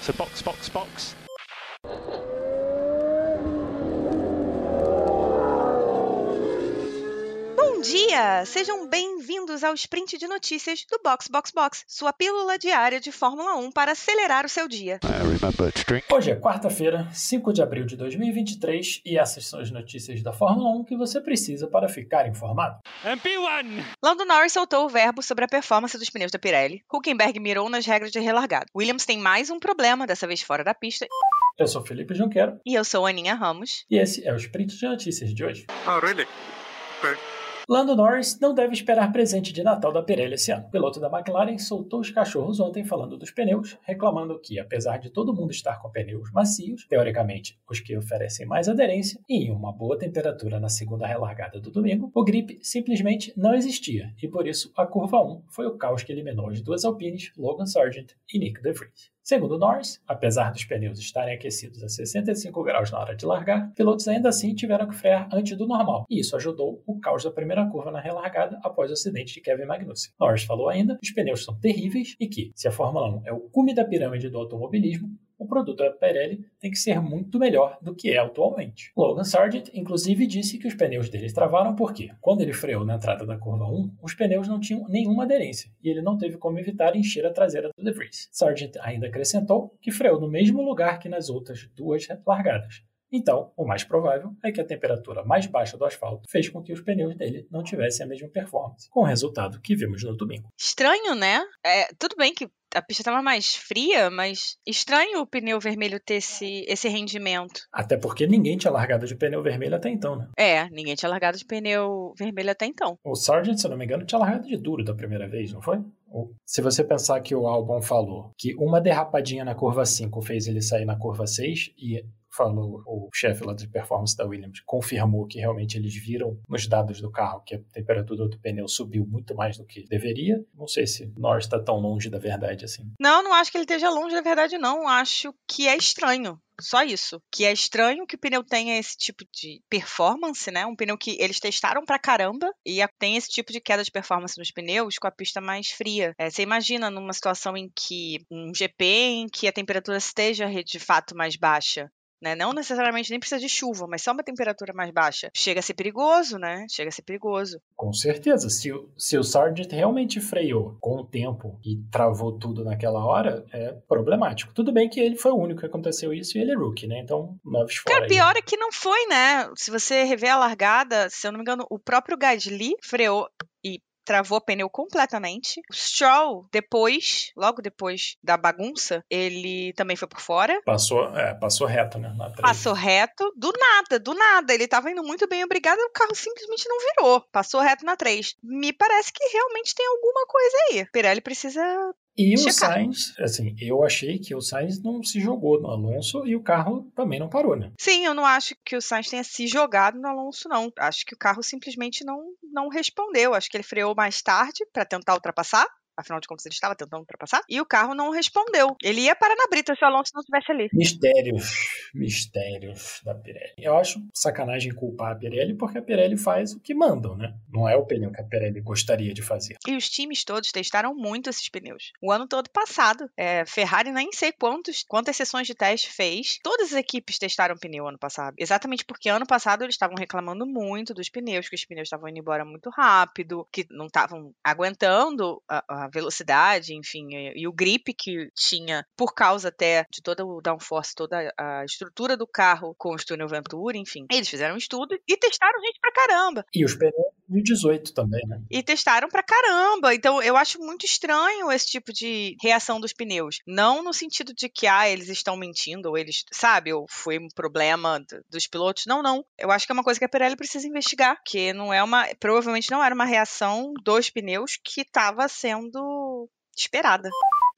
So box, box, box. Dia! Sejam bem-vindos ao sprint de notícias do Box Box Box, sua pílula diária de Fórmula 1 para acelerar o seu dia. Hoje é quarta-feira, 5 de abril de 2023, e essas são as notícias da Fórmula 1 que você precisa para ficar informado. MP1! Lando Norris soltou o verbo sobre a performance dos pneus da Pirelli. Huckenberg mirou nas regras de relargado. Williams tem mais um problema, dessa vez fora da pista. Eu sou Felipe Junqueiro, E eu sou Aninha Ramos. e esse é o sprint de notícias de hoje. Oh, really? But Lando Norris não deve esperar presente de Natal da Pirelli esse ano. O piloto da McLaren soltou os cachorros ontem falando dos pneus, reclamando que, apesar de todo mundo estar com pneus macios, teoricamente os que oferecem mais aderência, e em uma boa temperatura na segunda relargada do domingo, o grip simplesmente não existia, e por isso a curva 1 foi o caos que eliminou as duas Alpines, Logan Sargent e Nick De Vries. Segundo Norris, apesar dos pneus estarem aquecidos a 65 graus na hora de largar, pilotos ainda assim tiveram que frear antes do normal, e isso ajudou o caos da primeira curva na relargada após o acidente de Kevin Magnussen. Norris falou ainda que os pneus são terríveis e que, se a Fórmula 1 é o cume da pirâmide do automobilismo, o produto da Pirelli tem que ser muito melhor do que é atualmente. Logan Sargent, inclusive, disse que os pneus dele travaram porque, quando ele freou na entrada da curva 1, os pneus não tinham nenhuma aderência e ele não teve como evitar encher a traseira do De Vries. Sargent ainda acrescentou que freou no mesmo lugar que nas outras duas largadas. Então, o mais provável é que a temperatura mais baixa do asfalto fez com que os pneus dele não tivessem a mesma performance, com o resultado que vimos no domingo. Estranho, né? É, tudo bem que a pista estava mais fria, mas estranho o pneu vermelho ter esse, esse rendimento. Até porque ninguém tinha largado de pneu vermelho até então, né? É, ninguém tinha largado de pneu vermelho até então. O Sargent, se eu não me engano, tinha largado de duro da primeira vez, não foi? Se você pensar que o Albon falou que uma derrapadinha na curva 5 fez ele sair na curva 6 e falou o chefe lá de performance da Williams confirmou que realmente eles viram nos dados do carro que a temperatura do pneu subiu muito mais do que deveria. Não sei se Norris está tão longe da verdade assim. Não, não acho que ele esteja longe da verdade, não. Acho que é estranho. Só isso. Que é estranho que o pneu tenha esse tipo de performance, né? Um pneu que eles testaram pra caramba e tem esse tipo de queda de performance nos pneus com a pista mais fria. É, você imagina numa situação em que um GP em que a temperatura esteja de fato mais baixa. Né? Não necessariamente nem precisa de chuva, mas só uma temperatura mais baixa. Chega a ser perigoso, né? Chega a ser perigoso. Com certeza, se, o- se o Sargent realmente freou com o tempo e travou tudo naquela hora, é problemático. Tudo bem que ele foi o único que aconteceu isso e ele é rookie, né? Então, noves fora. Cara, aí. pior é que não foi, né? Se você rever a largada, se eu não me engano, o próprio Gasly freou e travou pneu completamente. O Stroll, depois, logo depois da bagunça, ele também foi por fora. Passou, é, passou reto, né? Passou reto, do nada, do nada. Ele tava indo muito bem, obrigado, o carro simplesmente não virou. Passou reto na 3. Me parece que realmente tem alguma coisa aí. Pirelli precisa E o checar. Sainz, assim, eu achei que o Sainz não se jogou no Alonso e o carro também não parou, né? Sim, eu não acho que o Sainz tenha se jogado no Alonso, não. Acho que o carro simplesmente não, não respondeu. Acho que ele freou mais tarde para tentar ultrapassar. Afinal de contas, ele estava tentando ultrapassar. E o carro não respondeu. Ele ia parar na brita se o Alonso não estivesse ali. Mistérios, mistérios da Pirelli. Eu acho sacanagem culpar a Pirelli porque a Pirelli faz o que mandam, né? Não é o pneu que a Pirelli gostaria de fazer. E os times todos testaram muito esses pneus. O ano todo passado. É, Ferrari nem sei quantos, quantas sessões de teste fez. Todas as equipes testaram pneu ano passado. Exatamente porque ano passado eles estavam reclamando muito dos pneus, que os pneus estavam indo embora muito rápido, que não estavam aguentando a, a velocidade, enfim, e, e o grip que tinha por causa até de todo o downforce, toda a estrutura do carro com o túnel Venturi, enfim. Eles fizeram um estudo e testaram gente pra caramba. E os pneus de 18 também, né? E testaram pra caramba. Então eu acho muito estranho esse tipo de reação dos pneus. Não no sentido de que, ah, eles estão mentindo, ou eles, sabe, ou foi um problema dos pilotos. Não, não. Eu acho que é uma coisa que a Pirelli precisa investigar. Que não é uma. Provavelmente não era uma reação dos pneus que estava sendo esperada.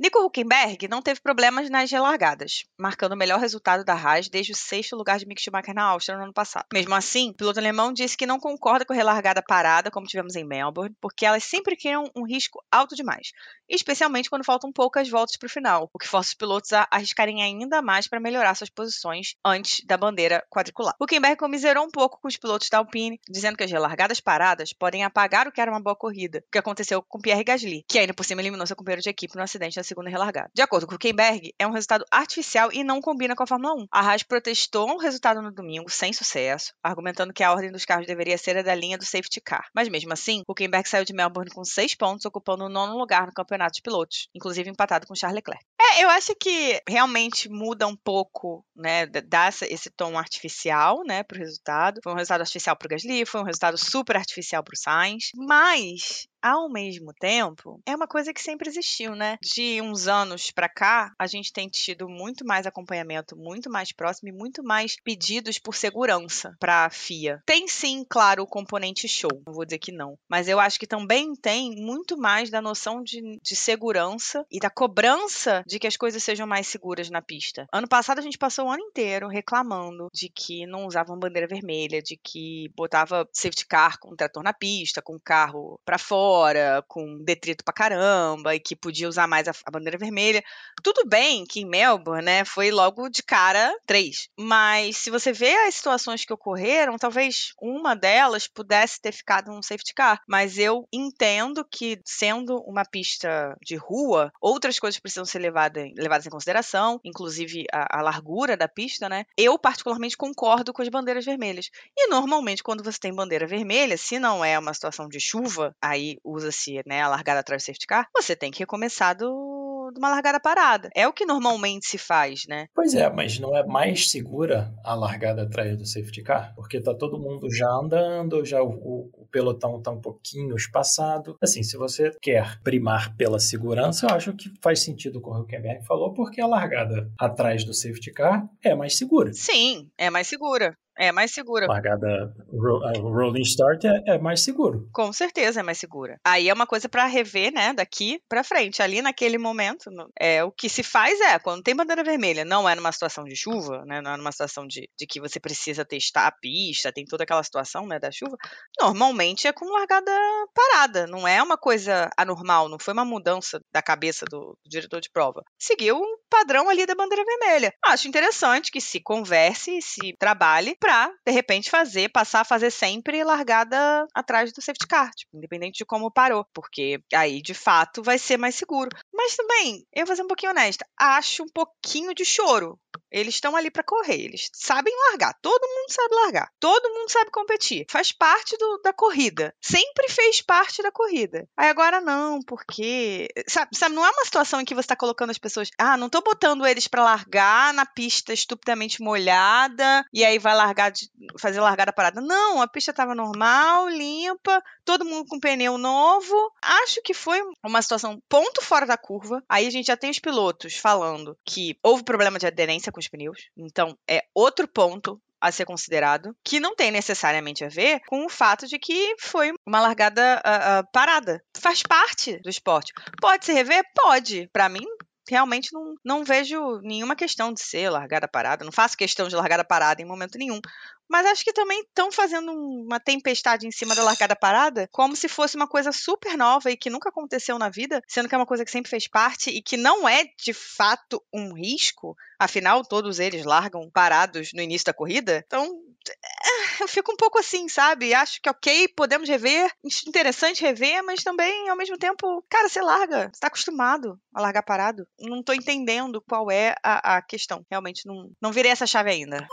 Nico Huckenberg não teve problemas nas relargadas, marcando o melhor resultado da Haas desde o sexto lugar de Mick Schumacher na Áustria no ano passado. Mesmo assim, o piloto alemão disse que não concorda com a relargada parada, como tivemos em Melbourne, porque elas sempre criam um risco alto demais, especialmente quando faltam poucas voltas para o final, o que força os pilotos a arriscarem ainda mais para melhorar suas posições antes da bandeira quadricular. Huckenberg comiserou um pouco com os pilotos da Alpine, dizendo que as relargadas paradas podem apagar o que era uma boa corrida, o que aconteceu com Pierre Gasly, que ainda por cima eliminou seu companheiro de equipe no acidente na segunda relargada. De acordo com o Kemberg, é um resultado artificial e não combina com a Fórmula 1. A Haas protestou o resultado no domingo, sem sucesso, argumentando que a ordem dos carros deveria ser a da linha do safety car. Mas mesmo assim, o Kemberg saiu de Melbourne com seis pontos, ocupando o nono lugar no campeonato de pilotos, inclusive empatado com Charles Leclerc. É, eu acho que realmente muda um pouco, né, dá esse tom artificial, né, pro resultado. Foi um resultado artificial pro Gasly, foi um resultado super artificial pro Sainz, mas ao mesmo tempo, é uma coisa que sempre existiu, né? De uns anos para cá, a gente tem tido muito mais acompanhamento, muito mais próximo e muito mais pedidos por segurança para a FIA. Tem sim, claro, o componente show, não vou dizer que não, mas eu acho que também tem muito mais da noção de, de segurança e da cobrança de que as coisas sejam mais seguras na pista. Ano passado a gente passou o ano inteiro reclamando de que não usavam bandeira vermelha, de que botava safety car com trator na pista, com carro para fora fora, com detrito pra caramba, e que podia usar mais a, a, bandeira vermelha. Tudo bem que em Melbourne, né, foi logo de cara três. Mas se você vê as situações que ocorreram, talvez uma delas pudesse ter ficado um safety car. Mas eu entendo que, sendo uma pista de rua, outras coisas precisam ser levadas, levadas em consideração, inclusive a, a largura da pista, né? Eu, particularmente, concordo com as bandeiras vermelhas. E normalmente, quando você tem bandeira vermelha, se não é uma situação de chuva, aí usa-se né, a largada atrás do safety car, você tem que recomeçar do, de uma largada parada. É o que normalmente se faz, né? Pois é, mas não é mais segura a largada atrás do safety car? Porque tá todo mundo já andando, já o, o, o pelotão tá um pouquinho espaçado. Assim, se você quer primar pela segurança, eu acho que faz sentido o que o Huckenberg falou, porque a largada atrás do safety car é mais segura. Sim, é mais segura. É mais segura. Largada rolling start é, é, mais seguro. Com certeza é mais segura. Aí é uma coisa para rever, né, daqui para frente. Ali naquele momento, é o que se faz é quando tem bandeira vermelha, não é numa situação de chuva, né, não é numa situação de, de que você precisa testar a pista, tem toda aquela situação, né, da chuva. Normalmente é com largada parada, não é uma coisa anormal, não foi uma mudança da cabeça do, do diretor de prova. Seguiu o padrão ali da bandeira vermelha. Acho interessante que se converse, se trabalhe para, de repente, fazer, passar a fazer sempre largada atrás do safety car, tipo, independente de como parou, porque aí, de fato, vai ser mais seguro. Mas também, eu vou ser um pouquinho honesta, acho um pouquinho de choro eles estão ali para correr, eles sabem largar, todo mundo sabe largar, todo mundo sabe competir, faz parte do, da corrida, sempre fez parte da corrida. Aí agora não, porque sabe, sabe não é uma situação em que você está colocando as pessoas, ah, não tô botando eles para largar na pista estupidamente molhada e aí vai largar de, fazer largada parada. Não, a pista estava normal, limpa, todo mundo com pneu novo. Acho que foi uma situação ponto fora da curva. Aí a gente já tem os pilotos falando que houve problema de aderência com os pneus. Então, é outro ponto a ser considerado, que não tem necessariamente a ver com o fato de que foi uma largada uh, uh, parada. Faz parte do esporte. Pode se rever? Pode. Para mim, realmente não, não vejo nenhuma questão de ser largada parada. Não faço questão de largada parada em momento nenhum. Mas acho que também estão fazendo uma tempestade em cima da largada parada, como se fosse uma coisa super nova e que nunca aconteceu na vida, sendo que é uma coisa que sempre fez parte e que não é de fato um risco. Afinal, todos eles largam parados no início da corrida. Então, é, eu fico um pouco assim, sabe? Acho que ok, podemos rever, interessante rever, mas também, ao mesmo tempo, cara, você larga, você tá acostumado a largar parado. Não tô entendendo qual é a, a questão. Realmente não, não virei essa chave ainda.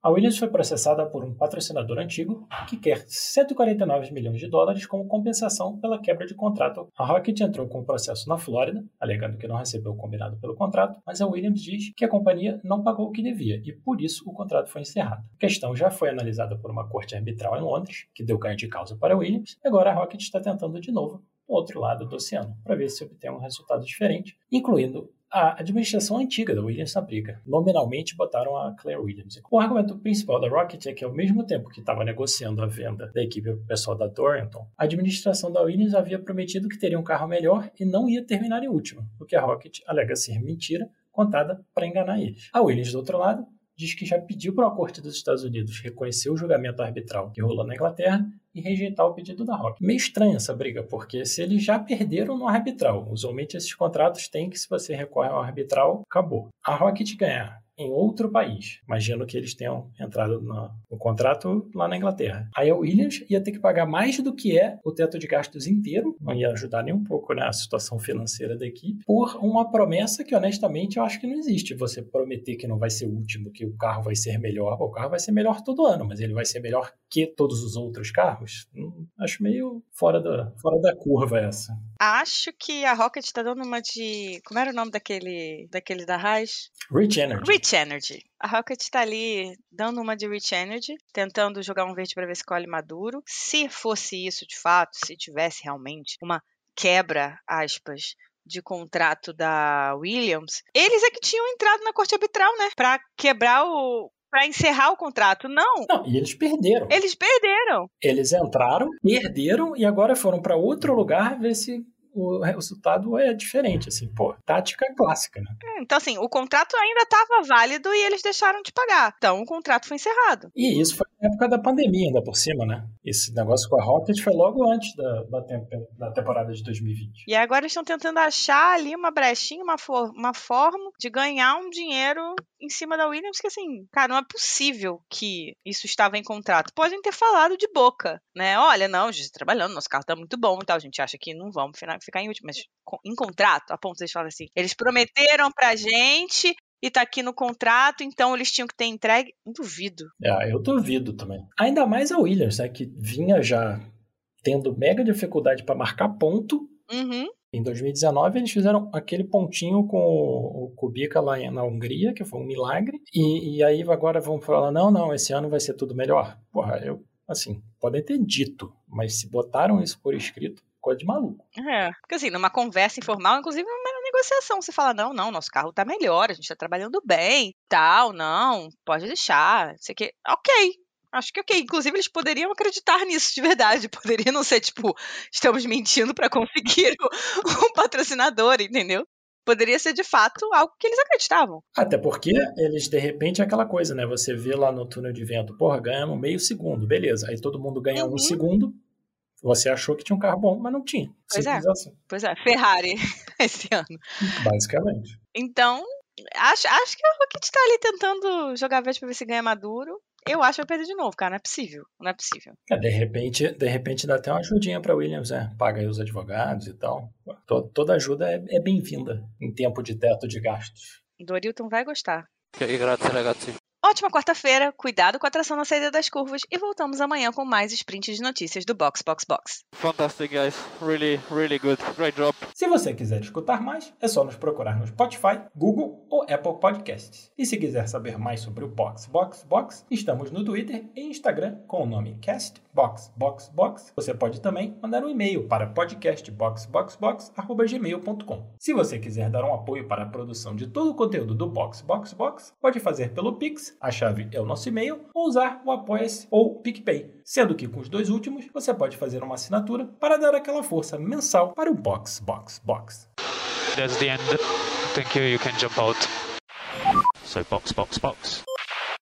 A Williams foi processada por um patrocinador antigo que quer 149 milhões de dólares como compensação pela quebra de contrato. A Rocket entrou com o processo na Flórida, alegando que não recebeu o combinado pelo contrato, mas a Williams diz que a companhia não pagou o que devia e por isso o contrato foi encerrado. A questão já foi analisada por uma corte arbitral em Londres, que deu ganho de causa para a Williams, e agora a Rocket está tentando de novo o outro lado do oceano, para ver se obtém um resultado diferente, incluindo a administração antiga da Williams na briga. Nominalmente botaram a Claire Williams. O argumento principal da Rocket é que, ao mesmo tempo que estava negociando a venda da equipe pessoal da Dorrington, a administração da Williams havia prometido que teria um carro melhor e não ia terminar em último, o que a Rocket alega ser mentira contada para enganar eles. A Williams, do outro lado, diz que já pediu para a Corte dos Estados Unidos reconhecer o julgamento arbitral que rolou na Inglaterra e rejeitar o pedido da Rock. Meio estranha essa briga, porque se eles já perderam no arbitral, usualmente esses contratos têm que, se você recorre ao arbitral, acabou. A Rocket ganhar em outro país. Imagino que eles tenham entrado no, no contrato lá na Inglaterra. Aí a Williams ia ter que pagar mais do que é o teto de gastos inteiro, não ia ajudar nem um pouco né, a situação financeira da equipe, por uma promessa que honestamente eu acho que não existe. Você prometer que não vai ser o último, que o carro vai ser melhor. o carro vai ser melhor todo ano, mas ele vai ser melhor que todos os outros carros? Hum, acho meio fora da, fora da curva essa. Acho que a Rocket tá dando uma de. Como era o nome daquele, daquele da Haas? Rich Energy. Rich Energy. A Rocket tá ali dando uma de Rich Energy, tentando jogar um verde para ver se colhe maduro. Se fosse isso de fato, se tivesse realmente uma quebra, aspas, de contrato da Williams, eles é que tinham entrado na corte arbitral, né? Pra quebrar o. Pra encerrar o contrato. Não. Não, e eles perderam. Eles perderam. Eles entraram, perderam e agora foram para outro lugar ver se o resultado é diferente, assim, pô, tática clássica, né? É, então, assim, o contrato ainda estava válido e eles deixaram de pagar. Então, o contrato foi encerrado. E isso foi na época da pandemia, ainda por cima, né? Esse negócio com a Rocket foi logo antes da, da, temp da temporada de 2020. E agora estão tentando achar ali uma brechinha, uma, for uma forma de ganhar um dinheiro em cima da Williams, que assim, cara, não é possível que isso estava em contrato. Podem ter falado de boca, né? Olha, não, a gente tá trabalhando, nosso carro tá muito bom e tal, a gente acha que não vamos ficar em último, mas em contrato, a ponto de falarem assim, eles prometeram pra gente e tá aqui no contrato, então eles tinham que ter entregue. Duvido. É, eu duvido também. Ainda mais a Williams, né, que vinha já tendo mega dificuldade para marcar ponto. Uhum. Em 2019, eles fizeram aquele pontinho com o Kubica lá na Hungria, que foi um milagre. E, e aí agora vão falar: não, não, esse ano vai ser tudo melhor. Porra, eu, assim, podem ter dito, mas se botaram isso por escrito, coisa de maluco. É, porque assim, numa conversa informal, inclusive numa negociação, você fala, não, não, nosso carro tá melhor, a gente tá trabalhando bem, tal, não, pode deixar, sei que, ok, Acho que ok. Inclusive, eles poderiam acreditar nisso de verdade. Poderia não ser tipo, estamos mentindo para conseguir um patrocinador, entendeu? Poderia ser de fato algo que eles acreditavam. Até porque eles, de repente, é aquela coisa, né? Você vê lá no túnel de vento, porra, ganhamos meio segundo, beleza. Aí todo mundo ganha uhum. um segundo, você achou que tinha um carro bom, mas não tinha. Pois é. Assim. Pois é, Ferrari esse ano. Basicamente. Então, acho, acho que a Rocket tá ali tentando jogar verde pra ver se ganha maduro. Eu acho que vai perder de novo, cara. Não é possível. Não é possível. É, de repente, de repente dá até uma ajudinha pra Williams, né? Paga aí os advogados e tal. Toda ajuda é, é bem-vinda em tempo de teto de gastos. Dorilton vai gostar. Grazie ragazzi. Ótima quarta-feira, cuidado com a tração na saída das curvas e voltamos amanhã com mais sprints de notícias do Box Box Box. Fantastic, guys. Really, really good. Great job. Se você quiser escutar mais, é só nos procurar no Spotify, Google ou Apple Podcasts. E se quiser saber mais sobre o Box Box Box, estamos no Twitter e Instagram com o nome Cast Box Box Box. Você pode também mandar um e-mail para podcastboxboxbox@gmail.com. Se você quiser dar um apoio para a produção de todo o conteúdo do Box Box Box, pode fazer pelo Pix a chave é o nosso e-mail, ou usar o Apoia-se ou PicPay. Sendo que com os dois últimos, você pode fazer uma assinatura para dar aquela força mensal para o Box Box Box. That's the end. Thank you, you can jump out. So box, box, box.